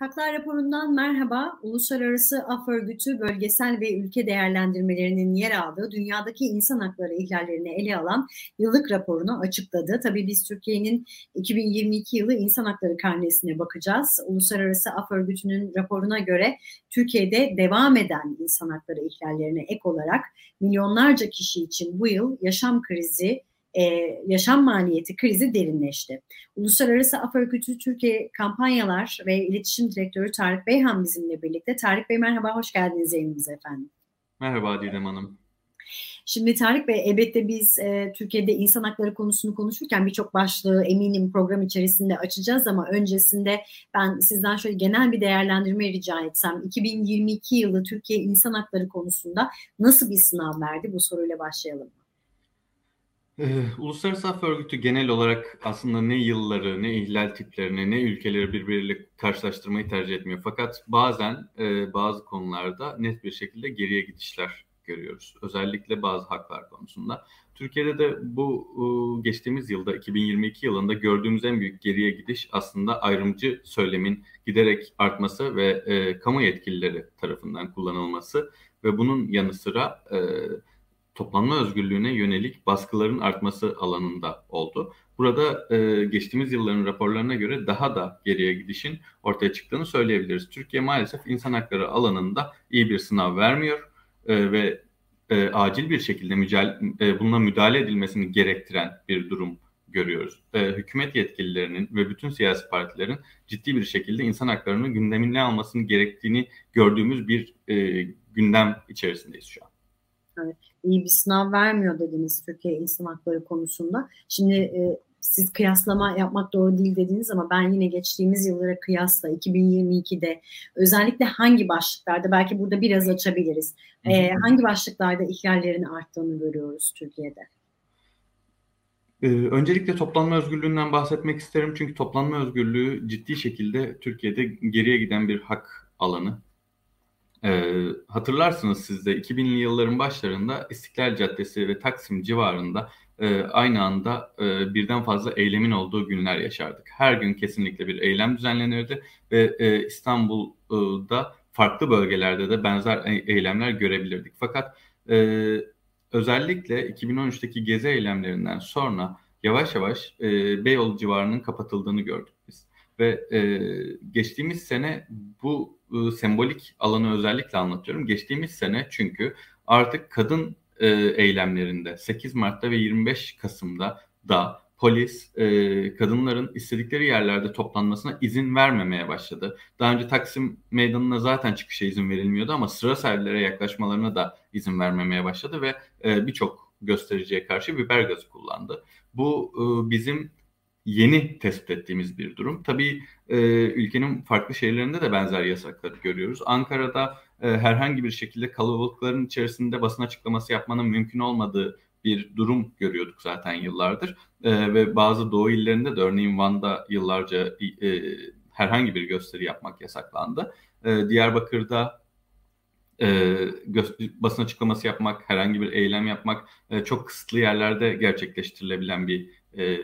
Haklar raporundan merhaba. Uluslararası Af Örgütü bölgesel ve ülke değerlendirmelerinin yer aldığı dünyadaki insan hakları ihlallerini ele alan yıllık raporunu açıkladı. Tabii biz Türkiye'nin 2022 yılı insan hakları karnesine bakacağız. Uluslararası Af Örgütü'nün raporuna göre Türkiye'de devam eden insan hakları ihlallerine ek olarak milyonlarca kişi için bu yıl yaşam krizi, e, yaşam maliyeti krizi derinleşti. Uluslararası Af Örgütü Türkiye Kampanyalar ve İletişim Direktörü Tarık Beyhan bizimle birlikte. Tarık Bey merhaba, hoş geldiniz yayınımıza efendim. Merhaba Didem Hanım. Şimdi Tarık Bey elbette biz e, Türkiye'de insan hakları konusunu konuşurken birçok başlığı eminim program içerisinde açacağız ama öncesinde ben sizden şöyle genel bir değerlendirme rica etsem 2022 yılı Türkiye insan hakları konusunda nasıl bir sınav verdi bu soruyla başlayalım. Ee, Uluslararası Af Örgütü genel olarak aslında ne yılları, ne ihlal tiplerini, ne ülkeleri birbiriyle karşılaştırmayı tercih etmiyor. Fakat bazen e, bazı konularda net bir şekilde geriye gidişler görüyoruz. Özellikle bazı haklar konusunda. Türkiye'de de bu geçtiğimiz yılda 2022 yılında gördüğümüz en büyük geriye gidiş aslında ayrımcı söylemin giderek artması ve e, kamu yetkilileri tarafından kullanılması ve bunun yanı sıra e, toplanma özgürlüğüne yönelik baskıların artması alanında oldu. Burada e, geçtiğimiz yılların raporlarına göre daha da geriye gidişin ortaya çıktığını söyleyebiliriz. Türkiye maalesef insan hakları alanında iyi bir sınav vermiyor e, ve e, acil bir şekilde mücadele, e, bununla müdahale edilmesini gerektiren bir durum görüyoruz. E, hükümet yetkililerinin ve bütün siyasi partilerin ciddi bir şekilde insan haklarını gündemine almasını gerektiğini gördüğümüz bir e, gündem içerisindeyiz şu an. Evet iyi bir sınav vermiyor dediniz Türkiye insan hakları konusunda. Şimdi e, siz kıyaslama yapmak doğru değil dediniz ama ben yine geçtiğimiz yıllara kıyasla 2022'de özellikle hangi başlıklarda belki burada biraz açabiliriz. E, hangi başlıklarda ihlallerin arttığını görüyoruz Türkiye'de? Ee, öncelikle toplanma özgürlüğünden bahsetmek isterim çünkü toplanma özgürlüğü ciddi şekilde Türkiye'de geriye giden bir hak alanı. E, hatırlarsınız siz de 2000'li yılların başlarında İstiklal Caddesi ve Taksim civarında e, aynı anda e, birden fazla eylemin olduğu günler yaşardık. Her gün kesinlikle bir eylem düzenlenirdi ve e, İstanbul'da farklı bölgelerde de benzer e, eylemler görebilirdik. Fakat e, özellikle 2013'teki gezi eylemlerinden sonra yavaş yavaş e, Beyoğlu civarının kapatıldığını gördük biz. Ve e, geçtiğimiz sene bu e, sembolik alanı özellikle anlatıyorum. Geçtiğimiz sene çünkü artık kadın e, eylemlerinde 8 Mart'ta ve 25 Kasım'da da polis e, kadınların istedikleri yerlerde toplanmasına izin vermemeye başladı. Daha önce Taksim Meydanı'na zaten çıkışa izin verilmiyordu ama sıra servilere yaklaşmalarına da izin vermemeye başladı ve e, birçok göstericiye karşı biber gazı kullandı. Bu e, bizim yeni tespit ettiğimiz bir durum. Tabii e, ülkenin farklı şehirlerinde de benzer yasakları görüyoruz. Ankara'da e, herhangi bir şekilde kalabalıkların içerisinde basın açıklaması yapmanın mümkün olmadığı bir durum görüyorduk zaten yıllardır. E, ve bazı doğu illerinde de örneğin Van'da yıllarca e, herhangi bir gösteri yapmak yasaklandı. E, Diyarbakır'da e, basın açıklaması yapmak, herhangi bir eylem yapmak e, çok kısıtlı yerlerde gerçekleştirilebilen bir e,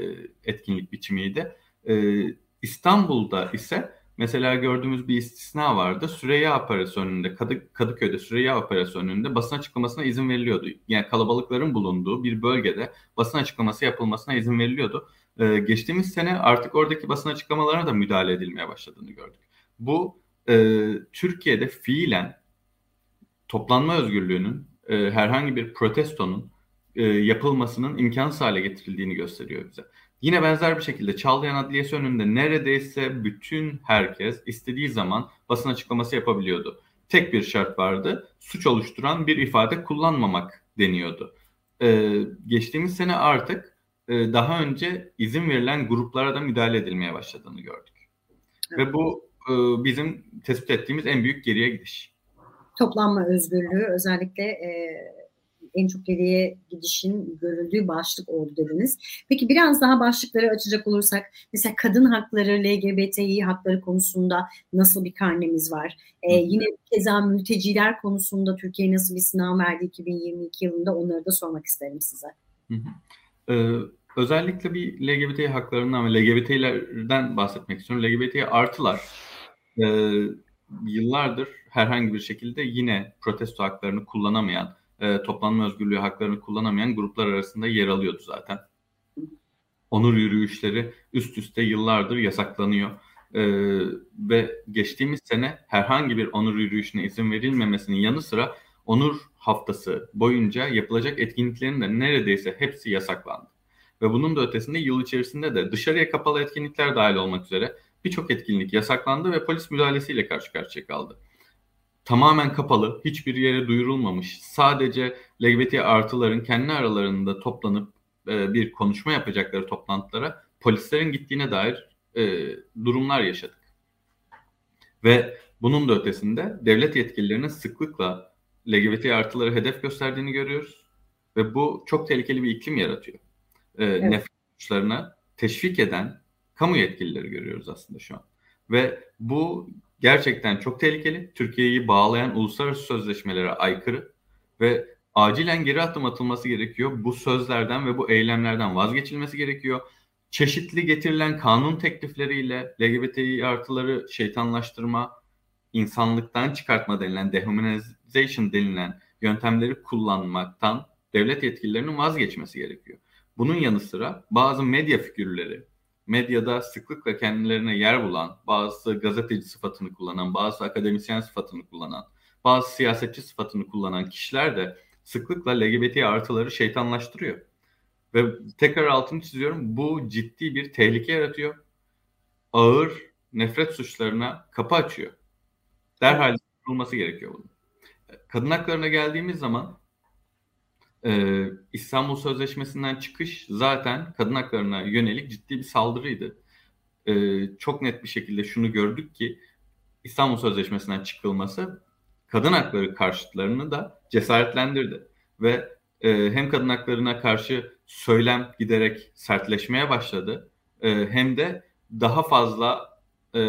etkinlik biçimiydi. E, İstanbul'da ise mesela gördüğümüz bir istisna vardı. Süreyya operasyonunda, Kadı, Kadıköy'de Süreyya operasyonunda basın açıklamasına izin veriliyordu. Yani kalabalıkların bulunduğu bir bölgede basın açıklaması yapılmasına izin veriliyordu. Ee, geçtiğimiz sene artık oradaki basın açıklamalarına da müdahale edilmeye başladığını gördük. Bu e, Türkiye'de fiilen toplanma özgürlüğünün, e, herhangi bir protestonun e, yapılmasının imkansız hale getirildiğini gösteriyor bize. Yine benzer bir şekilde Çağlayan Adliyesi önünde neredeyse bütün herkes istediği zaman basın açıklaması yapabiliyordu. Tek bir şart vardı. Suç oluşturan bir ifade kullanmamak deniyordu. Ee, geçtiğimiz sene artık e, daha önce izin verilen gruplara da müdahale edilmeye başladığını gördük. Evet. Ve bu e, bizim tespit ettiğimiz en büyük geriye gidiş. Toplanma özgürlüğü özellikle e, en çok geriye gidişin görüldüğü başlık oldu dediniz. Peki biraz daha başlıkları açacak olursak mesela kadın hakları, LGBTİ hakları konusunda nasıl bir karnemiz var? Ee, yine keza mülteciler konusunda Türkiye nasıl bir sınav verdi 2022 yılında onları da sormak isterim size. Hı hı. Ee, özellikle bir LGBT haklarından ve LGBT'lerden bahsetmek istiyorum. LGBT artılar e, yıllardır herhangi bir şekilde yine protesto haklarını kullanamayan, e, toplanma özgürlüğü haklarını kullanamayan gruplar arasında yer alıyordu zaten. Onur yürüyüşleri üst üste yıllardır yasaklanıyor. Ee, ve geçtiğimiz sene herhangi bir onur yürüyüşüne izin verilmemesinin yanı sıra onur haftası boyunca yapılacak etkinliklerin de neredeyse hepsi yasaklandı. Ve bunun da ötesinde yıl içerisinde de dışarıya kapalı etkinlikler dahil olmak üzere birçok etkinlik yasaklandı ve polis müdahalesiyle karşı karşıya kaldı. Tamamen kapalı, hiçbir yere duyurulmamış, sadece LGBT artıların kendi aralarında toplanıp e, bir konuşma yapacakları toplantılara polislerin gittiğine dair e, durumlar yaşadık. Ve bunun da ötesinde devlet yetkililerinin sıklıkla LGBT artıları hedef gösterdiğini görüyoruz. Ve bu çok tehlikeli bir iklim yaratıyor. E, evet. Nefret suçlarına teşvik eden kamu yetkilileri görüyoruz aslında şu an. Ve bu gerçekten çok tehlikeli. Türkiye'yi bağlayan uluslararası sözleşmelere aykırı ve acilen geri adım atılması gerekiyor. Bu sözlerden ve bu eylemlerden vazgeçilmesi gerekiyor. Çeşitli getirilen kanun teklifleriyle LGBTİ artıları şeytanlaştırma, insanlıktan çıkartma denilen, dehumanization denilen yöntemleri kullanmaktan devlet yetkililerinin vazgeçmesi gerekiyor. Bunun yanı sıra bazı medya figürleri, medyada sıklıkla kendilerine yer bulan, bazı gazeteci sıfatını kullanan, bazı akademisyen sıfatını kullanan, bazı siyasetçi sıfatını kullanan kişiler de sıklıkla LGBT artıları şeytanlaştırıyor. Ve tekrar altını çiziyorum bu ciddi bir tehlike yaratıyor. Ağır nefret suçlarına kapı açıyor. Derhal kurulması gerekiyor bunun. Kadın haklarına geldiğimiz zaman e, İstanbul Sözleşmesi'nden çıkış zaten kadın haklarına yönelik ciddi bir saldırıydı. E, çok net bir şekilde şunu gördük ki İstanbul Sözleşmesi'nden çıkılması kadın hakları karşıtlarını da cesaretlendirdi. Ve e, hem kadın haklarına karşı söylem giderek sertleşmeye başladı e, hem de daha fazla e,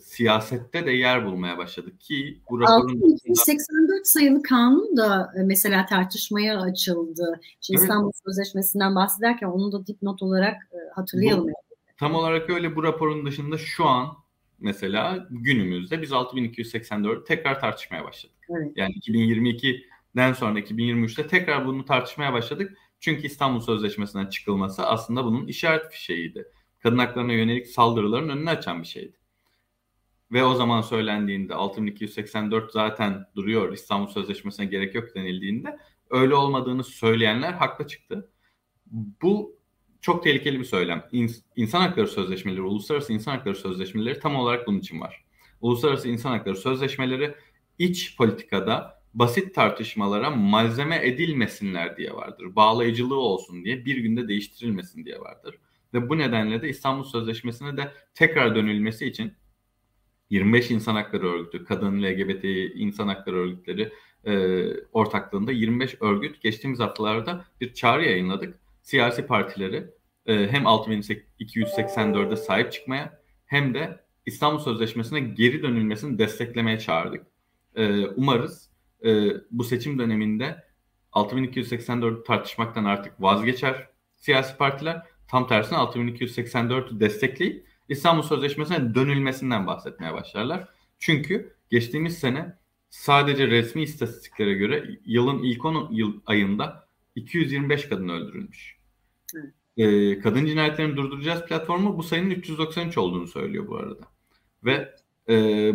siyasette de yer bulmaya başladı ki bu raporun 284 sayılı kanun da e, mesela tartışmaya açıldı. Şimdi evet. İstanbul Sözleşmesi'nden bahsederken onu da dipnot olarak e, hatırlayalım. Bu, tam olarak öyle bu raporun dışında şu an mesela günümüzde biz 6284 tekrar tartışmaya başladık. Evet. Yani 2022'den sonra 2023'te tekrar bunu tartışmaya başladık. Çünkü İstanbul Sözleşmesi'nden çıkılması aslında bunun işaret fişeğiydi. Kadın haklarına yönelik saldırıların önünü açan bir şeydi. Ve o zaman söylendiğinde 6284 zaten duruyor İstanbul Sözleşmesi'ne gerek yok denildiğinde öyle olmadığını söyleyenler haklı çıktı. Bu çok tehlikeli bir söylem. İnsan hakları sözleşmeleri, uluslararası insan hakları sözleşmeleri tam olarak bunun için var. Uluslararası insan hakları sözleşmeleri iç politikada basit tartışmalara malzeme edilmesinler diye vardır. Bağlayıcılığı olsun diye bir günde değiştirilmesin diye vardır. Ve bu nedenle de İstanbul Sözleşmesi'ne de tekrar dönülmesi için 25 insan hakları örgütü, kadın LGBT insan hakları örgütleri e, ortaklığında 25 örgüt geçtiğimiz haftalarda bir çağrı yayınladık. Siyasi partileri e, hem 6284'e sahip çıkmaya hem de İstanbul Sözleşmesi'ne geri dönülmesini desteklemeye çağırdık. E, umarız e, bu seçim döneminde 6284 tartışmaktan artık vazgeçer siyasi partiler. Tam tersine 6284'ü destekleyip İstanbul Sözleşmesi'ne dönülmesinden bahsetmeye başlarlar. Çünkü geçtiğimiz sene sadece resmi istatistiklere göre yılın ilk 10 yıl ayında 225 kadın öldürülmüş. Evet. Ee, kadın cinayetlerini durduracağız platformu bu sayının 393 olduğunu söylüyor bu arada. Ve e,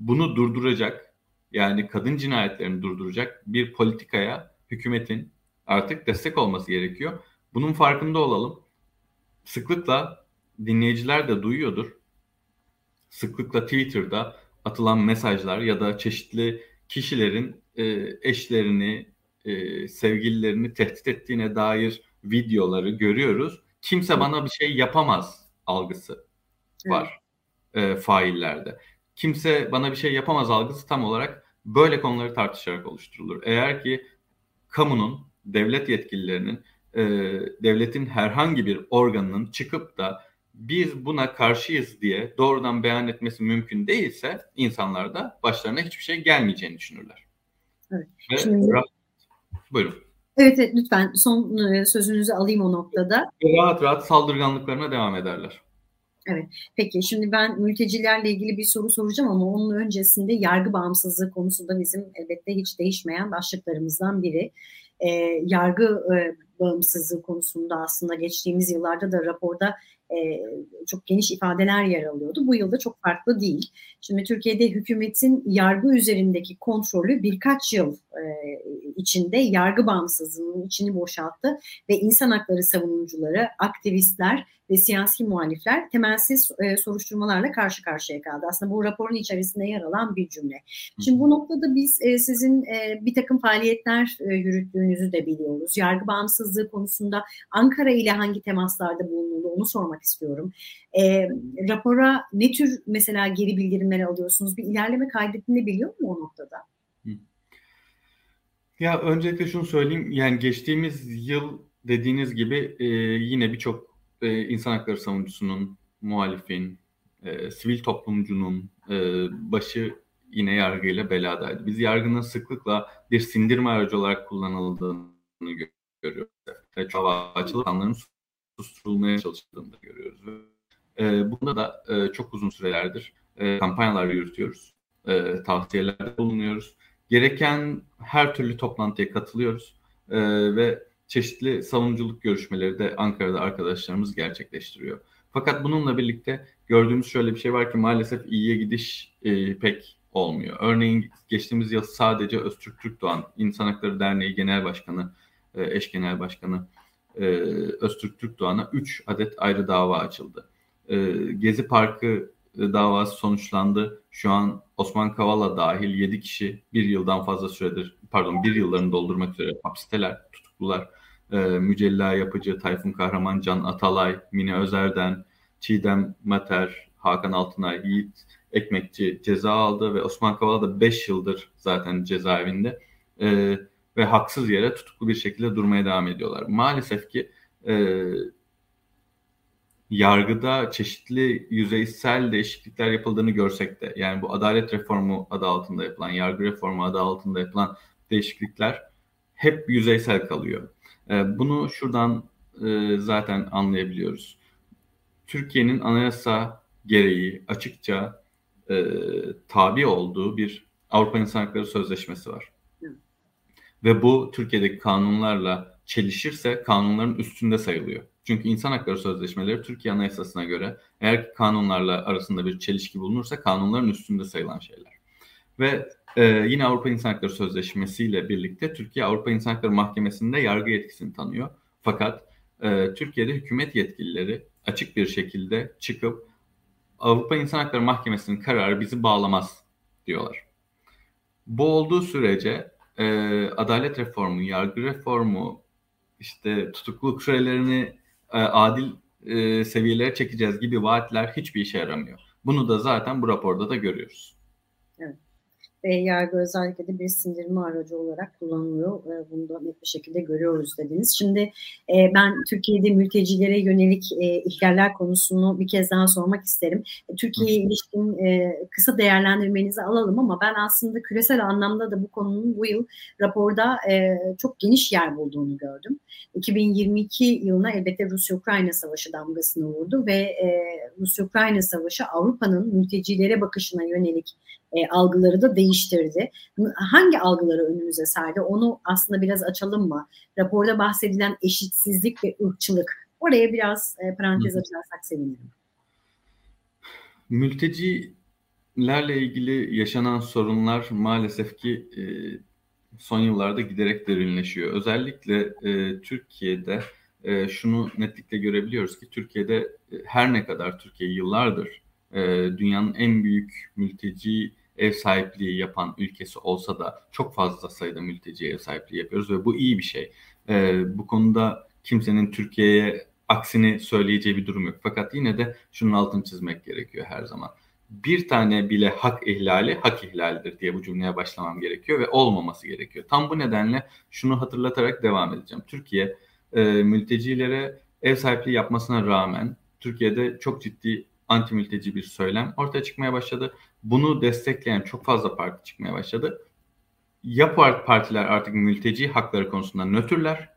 bunu durduracak yani kadın cinayetlerini durduracak bir politikaya hükümetin artık destek olması gerekiyor. Bunun farkında olalım. Sıklıkla dinleyiciler de duyuyordur. Sıklıkla Twitter'da atılan mesajlar ya da çeşitli kişilerin e, eşlerini, e, sevgililerini tehdit ettiğine dair videoları görüyoruz. Kimse bana bir şey yapamaz algısı var evet. e, faillerde. Kimse bana bir şey yapamaz algısı tam olarak böyle konuları tartışarak oluşturulur. Eğer ki kamunun, devlet yetkililerinin, e, devletin herhangi bir organının çıkıp da biz buna karşıyız diye doğrudan beyan etmesi mümkün değilse insanlar da başlarına hiçbir şey gelmeyeceğini düşünürler. Evet. Ve Şimdi... rahat... Buyurun. Evet, evet lütfen son e, sözünüzü alayım o noktada. Rahat rahat saldırganlıklarına devam ederler. Evet. Peki şimdi ben mültecilerle ilgili bir soru soracağım ama onun öncesinde yargı bağımsızlığı konusunda bizim elbette hiç değişmeyen başlıklarımızdan biri. E, yargı e, bağımsızlığı konusunda aslında geçtiğimiz yıllarda da raporda e, çok geniş ifadeler yer alıyordu. Bu yılda çok farklı değil. Şimdi Türkiye'de hükümetin yargı üzerindeki kontrolü birkaç yıl e, içinde yargı bağımsızlığının içini boşalttı ve insan hakları savunucuları, aktivistler ve siyasi muhalifler temelsiz e, soruşturmalarla karşı karşıya kaldı. Aslında bu raporun içerisinde yer alan bir cümle. Şimdi bu noktada biz e, sizin e, bir takım faaliyetler e, yürüttüğünüzü de biliyoruz. Yargı bağımsızlığı konusunda Ankara ile hangi temaslarda bulunuldu onu sormak istiyorum. E, rapora ne tür mesela geri bildirimler alıyorsunuz? Bir ilerleme kaydettiğini biliyor mu o noktada? Ya öncelikle şunu söyleyeyim. Yani geçtiğimiz yıl dediğiniz gibi e, yine birçok e, insan hakları savunucusunun, muhalifin, e, sivil toplumcunun e, başı yine yargıyla beladaydı. Biz yargının sıklıkla bir sindirme aracı olarak kullanıldığını görüyoruz. Ve çava açılıp susturulmaya çalışıldığını da görüyoruz. E, bunda da e, çok uzun sürelerdir e, kampanyalar yürütüyoruz. E, tavsiyelerde bulunuyoruz. Gereken her türlü toplantıya katılıyoruz. E, ve çeşitli savunuculuk görüşmeleri de Ankara'da arkadaşlarımız gerçekleştiriyor. Fakat bununla birlikte gördüğümüz şöyle bir şey var ki maalesef iyiye gidiş e, pek olmuyor. Örneğin geçtiğimiz yıl sadece Öztürk Türk Doğan İnsan Hakları Derneği Genel Başkanı, e, eş genel başkanı e, Öztürk Türk Doğan'a 3 adet ayrı dava açıldı. E, Gezi Parkı e, davası sonuçlandı. Şu an Osman Kavala dahil 7 kişi bir yıldan fazla süredir, pardon bir yıllarını doldurmak üzere hapisteler, tutuklular. E, Mücella Yapıcı, Tayfun Kahraman, Can Atalay, Mine Özer'den, Çiğdem Mater, Hakan Altınay, Yiğit Ekmekçi ceza aldı ve Osman Kavala da 5 yıldır zaten cezaevinde. E, ve haksız yere tutuklu bir şekilde durmaya devam ediyorlar. Maalesef ki e, yargıda çeşitli yüzeysel değişiklikler yapıldığını görsek de yani bu adalet reformu adı altında yapılan, yargı reformu adı altında yapılan değişiklikler hep yüzeysel kalıyor. E, bunu şuradan e, zaten anlayabiliyoruz. Türkiye'nin anayasa gereği açıkça e, tabi olduğu bir Avrupa İnsan Hakları Sözleşmesi var. Ve bu Türkiye'deki kanunlarla çelişirse kanunların üstünde sayılıyor. Çünkü insan hakları sözleşmeleri Türkiye Anayasası'na göre eğer kanunlarla arasında bir çelişki bulunursa kanunların üstünde sayılan şeyler. Ve e, yine Avrupa İnsan Hakları Sözleşmesi ile birlikte Türkiye Avrupa İnsan Hakları Mahkemesi'nde yargı yetkisini tanıyor. Fakat e, Türkiye'de hükümet yetkilileri açık bir şekilde çıkıp Avrupa İnsan Hakları Mahkemesi'nin kararı bizi bağlamaz diyorlar. Bu olduğu sürece e, adalet reformu, yargı reformu, işte tutukluluk sürelerini e, adil e, seviyelere çekeceğiz gibi vaatler hiçbir işe yaramıyor. Bunu da zaten bu raporda da görüyoruz. Evet ve yargı özellikle de bir sindirme aracı olarak kullanılıyor. E, bunu da net bir şekilde görüyoruz dediniz. Şimdi e, ben Türkiye'de mültecilere yönelik e, ihlaller konusunu bir kez daha sormak isterim. E, Türkiye'ye ilişkin e, kısa değerlendirmenizi alalım ama ben aslında küresel anlamda da bu konunun bu yıl raporda e, çok geniş yer bulduğunu gördüm. 2022 yılına elbette Rusya-Ukrayna savaşı damgasını vurdu ve e, Rusya-Ukrayna savaşı Avrupa'nın mültecilere bakışına yönelik e, algıları da değiştirdi. Hangi algıları önümüze serdi onu aslında biraz açalım mı? Raporda bahsedilen eşitsizlik ve ırkçılık. Oraya biraz e, parantez açarsak sevinirim. Mültecilerle ilgili yaşanan sorunlar maalesef ki e, son yıllarda giderek derinleşiyor. Özellikle e, Türkiye'de e, şunu netlikle görebiliyoruz ki Türkiye'de e, her ne kadar Türkiye yıllardır e, dünyanın en büyük mülteci ev sahipliği yapan ülkesi olsa da çok fazla sayıda mülteci ev sahipliği yapıyoruz ve bu iyi bir şey. E, bu konuda kimsenin Türkiye'ye aksini söyleyeceği bir durum yok. Fakat yine de şunun altını çizmek gerekiyor her zaman. Bir tane bile hak ihlali hak ihlalidir diye bu cümleye başlamam gerekiyor ve olmaması gerekiyor. Tam bu nedenle şunu hatırlatarak devam edeceğim. Türkiye e, mültecilere ev sahipliği yapmasına rağmen Türkiye'de çok ciddi anti mülteci bir söylem ortaya çıkmaya başladı. Bunu destekleyen çok fazla parti çıkmaya başladı. Ya partiler artık mülteci hakları konusunda nötrler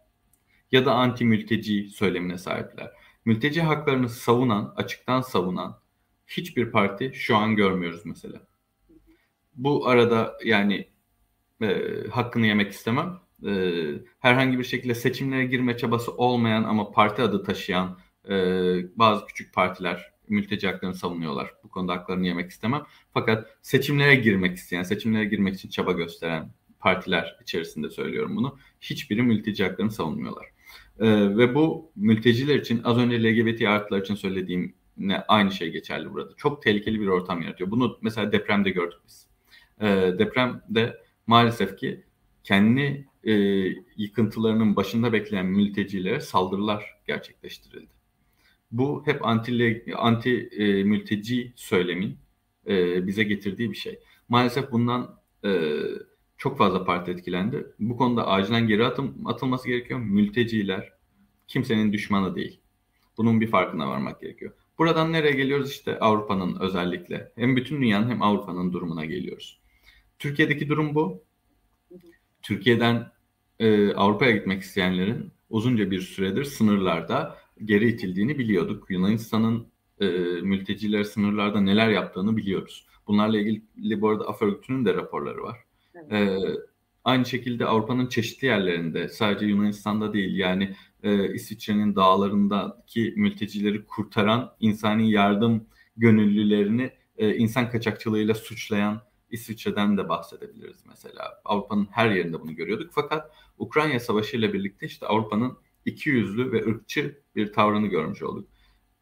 ya da anti mülteci söylemine sahipler. mülteci haklarını savunan, açıktan savunan hiçbir parti şu an görmüyoruz mesela. Bu arada yani e, hakkını yemek istemem. E, herhangi bir şekilde seçimlere girme çabası olmayan ama parti adı taşıyan e, bazı küçük partiler mülteci haklarını savunuyorlar. Bu konuda haklarını yemek istemem. Fakat seçimlere girmek isteyen, seçimlere girmek için çaba gösteren partiler içerisinde söylüyorum bunu. Hiçbiri mülteci haklarını savunmuyorlar. Ee, ve bu mülteciler için az önce LGBT artılar için söylediğim ne aynı şey geçerli burada. Çok tehlikeli bir ortam yaratıyor. Bunu mesela depremde gördük biz. Ee, depremde maalesef ki kendi e, yıkıntılarının başında bekleyen mültecilere saldırılar gerçekleştirildi. Bu hep anti, anti e, mülteci söylemin e, bize getirdiği bir şey. Maalesef bundan e, çok fazla parti etkilendi. Bu konuda acilen geri atım, atılması gerekiyor. Mülteciler kimsenin düşmanı değil. Bunun bir farkına varmak gerekiyor. Buradan nereye geliyoruz? İşte Avrupa'nın özellikle. Hem bütün dünyanın hem Avrupa'nın durumuna geliyoruz. Türkiye'deki durum bu. Türkiye'den e, Avrupa'ya gitmek isteyenlerin uzunca bir süredir sınırlarda geri itildiğini biliyorduk. Yunanistan'ın e, mülteciler sınırlarda neler yaptığını biliyoruz. Bunlarla ilgili bu arada AF örgütünün de raporları var. Evet. E, aynı şekilde Avrupa'nın çeşitli yerlerinde sadece Yunanistan'da değil yani e, İsviçre'nin dağlarındaki mültecileri kurtaran insani yardım gönüllülerini e, insan kaçakçılığıyla suçlayan İsviçre'den de bahsedebiliriz mesela. Avrupa'nın her yerinde bunu görüyorduk. Fakat Ukrayna Savaşı ile birlikte işte Avrupa'nın iki yüzlü ve ırkçı bir tavrını görmüş olduk.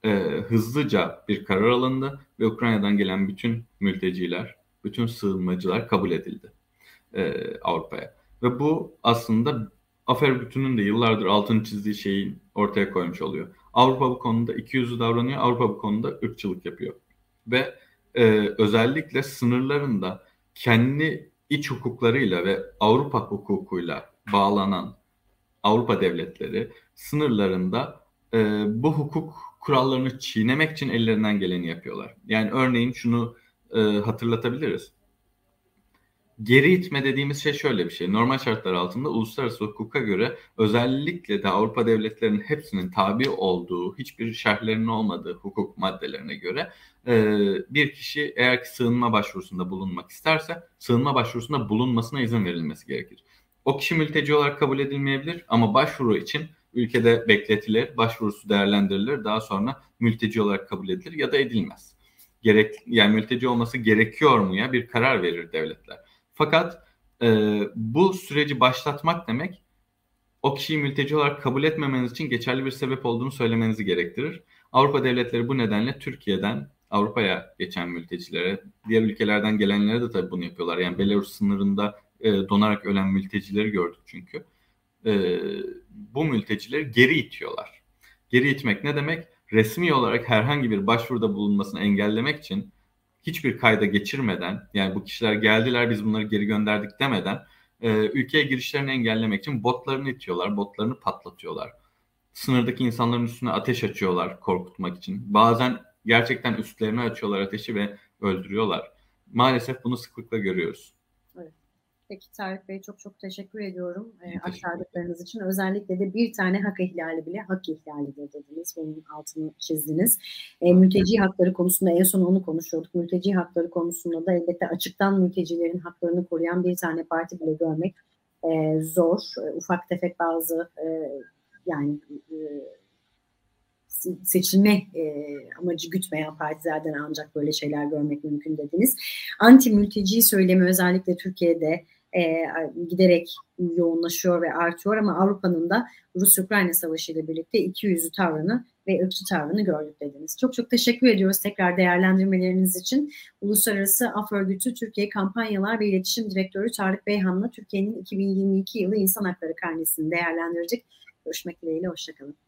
Ee, hızlıca bir karar alındı ve Ukrayna'dan gelen bütün mülteciler, bütün sığınmacılar kabul edildi e, Avrupa'ya. Ve bu aslında Afer bütünün de yıllardır altını çizdiği şeyin ortaya koymuş oluyor. Avrupa bu konuda iki yüzlü davranıyor, Avrupa bu konuda ırkçılık yapıyor. Ve e, özellikle sınırlarında kendi iç hukuklarıyla ve Avrupa hukukuyla bağlanan Avrupa devletleri sınırlarında e, bu hukuk kurallarını çiğnemek için ellerinden geleni yapıyorlar. Yani örneğin şunu e, hatırlatabiliriz. Geri itme dediğimiz şey şöyle bir şey. Normal şartlar altında uluslararası hukuka göre özellikle de Avrupa devletlerinin hepsinin tabi olduğu, hiçbir şerhlerinin olmadığı hukuk maddelerine göre e, bir kişi eğer ki sığınma başvurusunda bulunmak isterse sığınma başvurusunda bulunmasına izin verilmesi gerekir. O kişi mülteci olarak kabul edilmeyebilir ama başvuru için ülkede bekletilir, başvurusu değerlendirilir, daha sonra mülteci olarak kabul edilir ya da edilmez. Gerek yani mülteci olması gerekiyor mu ya bir karar verir devletler. Fakat e, bu süreci başlatmak demek o kişiyi mülteci olarak kabul etmemeniz için geçerli bir sebep olduğunu söylemenizi gerektirir. Avrupa devletleri bu nedenle Türkiye'den Avrupa'ya geçen mültecilere, diğer ülkelerden gelenlere de tabii bunu yapıyorlar. Yani Belarus sınırında e, donarak ölen mültecileri gördük çünkü. E, bu mültecileri geri itiyorlar. Geri itmek ne demek? Resmi olarak herhangi bir başvuruda bulunmasını engellemek için hiçbir kayda geçirmeden yani bu kişiler geldiler biz bunları geri gönderdik demeden e, ülkeye girişlerini engellemek için botlarını itiyorlar, botlarını patlatıyorlar. Sınırdaki insanların üstüne ateş açıyorlar korkutmak için. Bazen gerçekten üstlerine açıyorlar ateşi ve öldürüyorlar. Maalesef bunu sıklıkla görüyoruz. Peki Tarık Bey çok çok teşekkür ediyorum e, aktardıklarınız için. Özellikle de bir tane hak ihlali bile hak ihlalidir dediniz. Bunun altını çizdiniz. E, mülteci hakları konusunda en son onu konuşuyorduk. Mülteci hakları konusunda da elbette açıktan mültecilerin haklarını koruyan bir tane parti bile görmek e, zor. E, ufak tefek bazı e, yani e, seçilme e, amacı gütmeyen partilerden ancak böyle şeyler görmek mümkün dediniz. Anti mülteci söylemi özellikle Türkiye'de e, giderek yoğunlaşıyor ve artıyor ama Avrupa'nın da Rus-Ukrayna Savaşı ile birlikte iki yüzlü tavrını ve ırkçı tavrını gördük dediniz. Çok çok teşekkür ediyoruz tekrar değerlendirmeleriniz için. Uluslararası Af Örgütü Türkiye Kampanyalar ve İletişim Direktörü Tarık Beyhan'la Türkiye'nin 2022 yılı İnsan Hakları Karnesi'ni değerlendirecek. Görüşmek dileğiyle, hoşçakalın.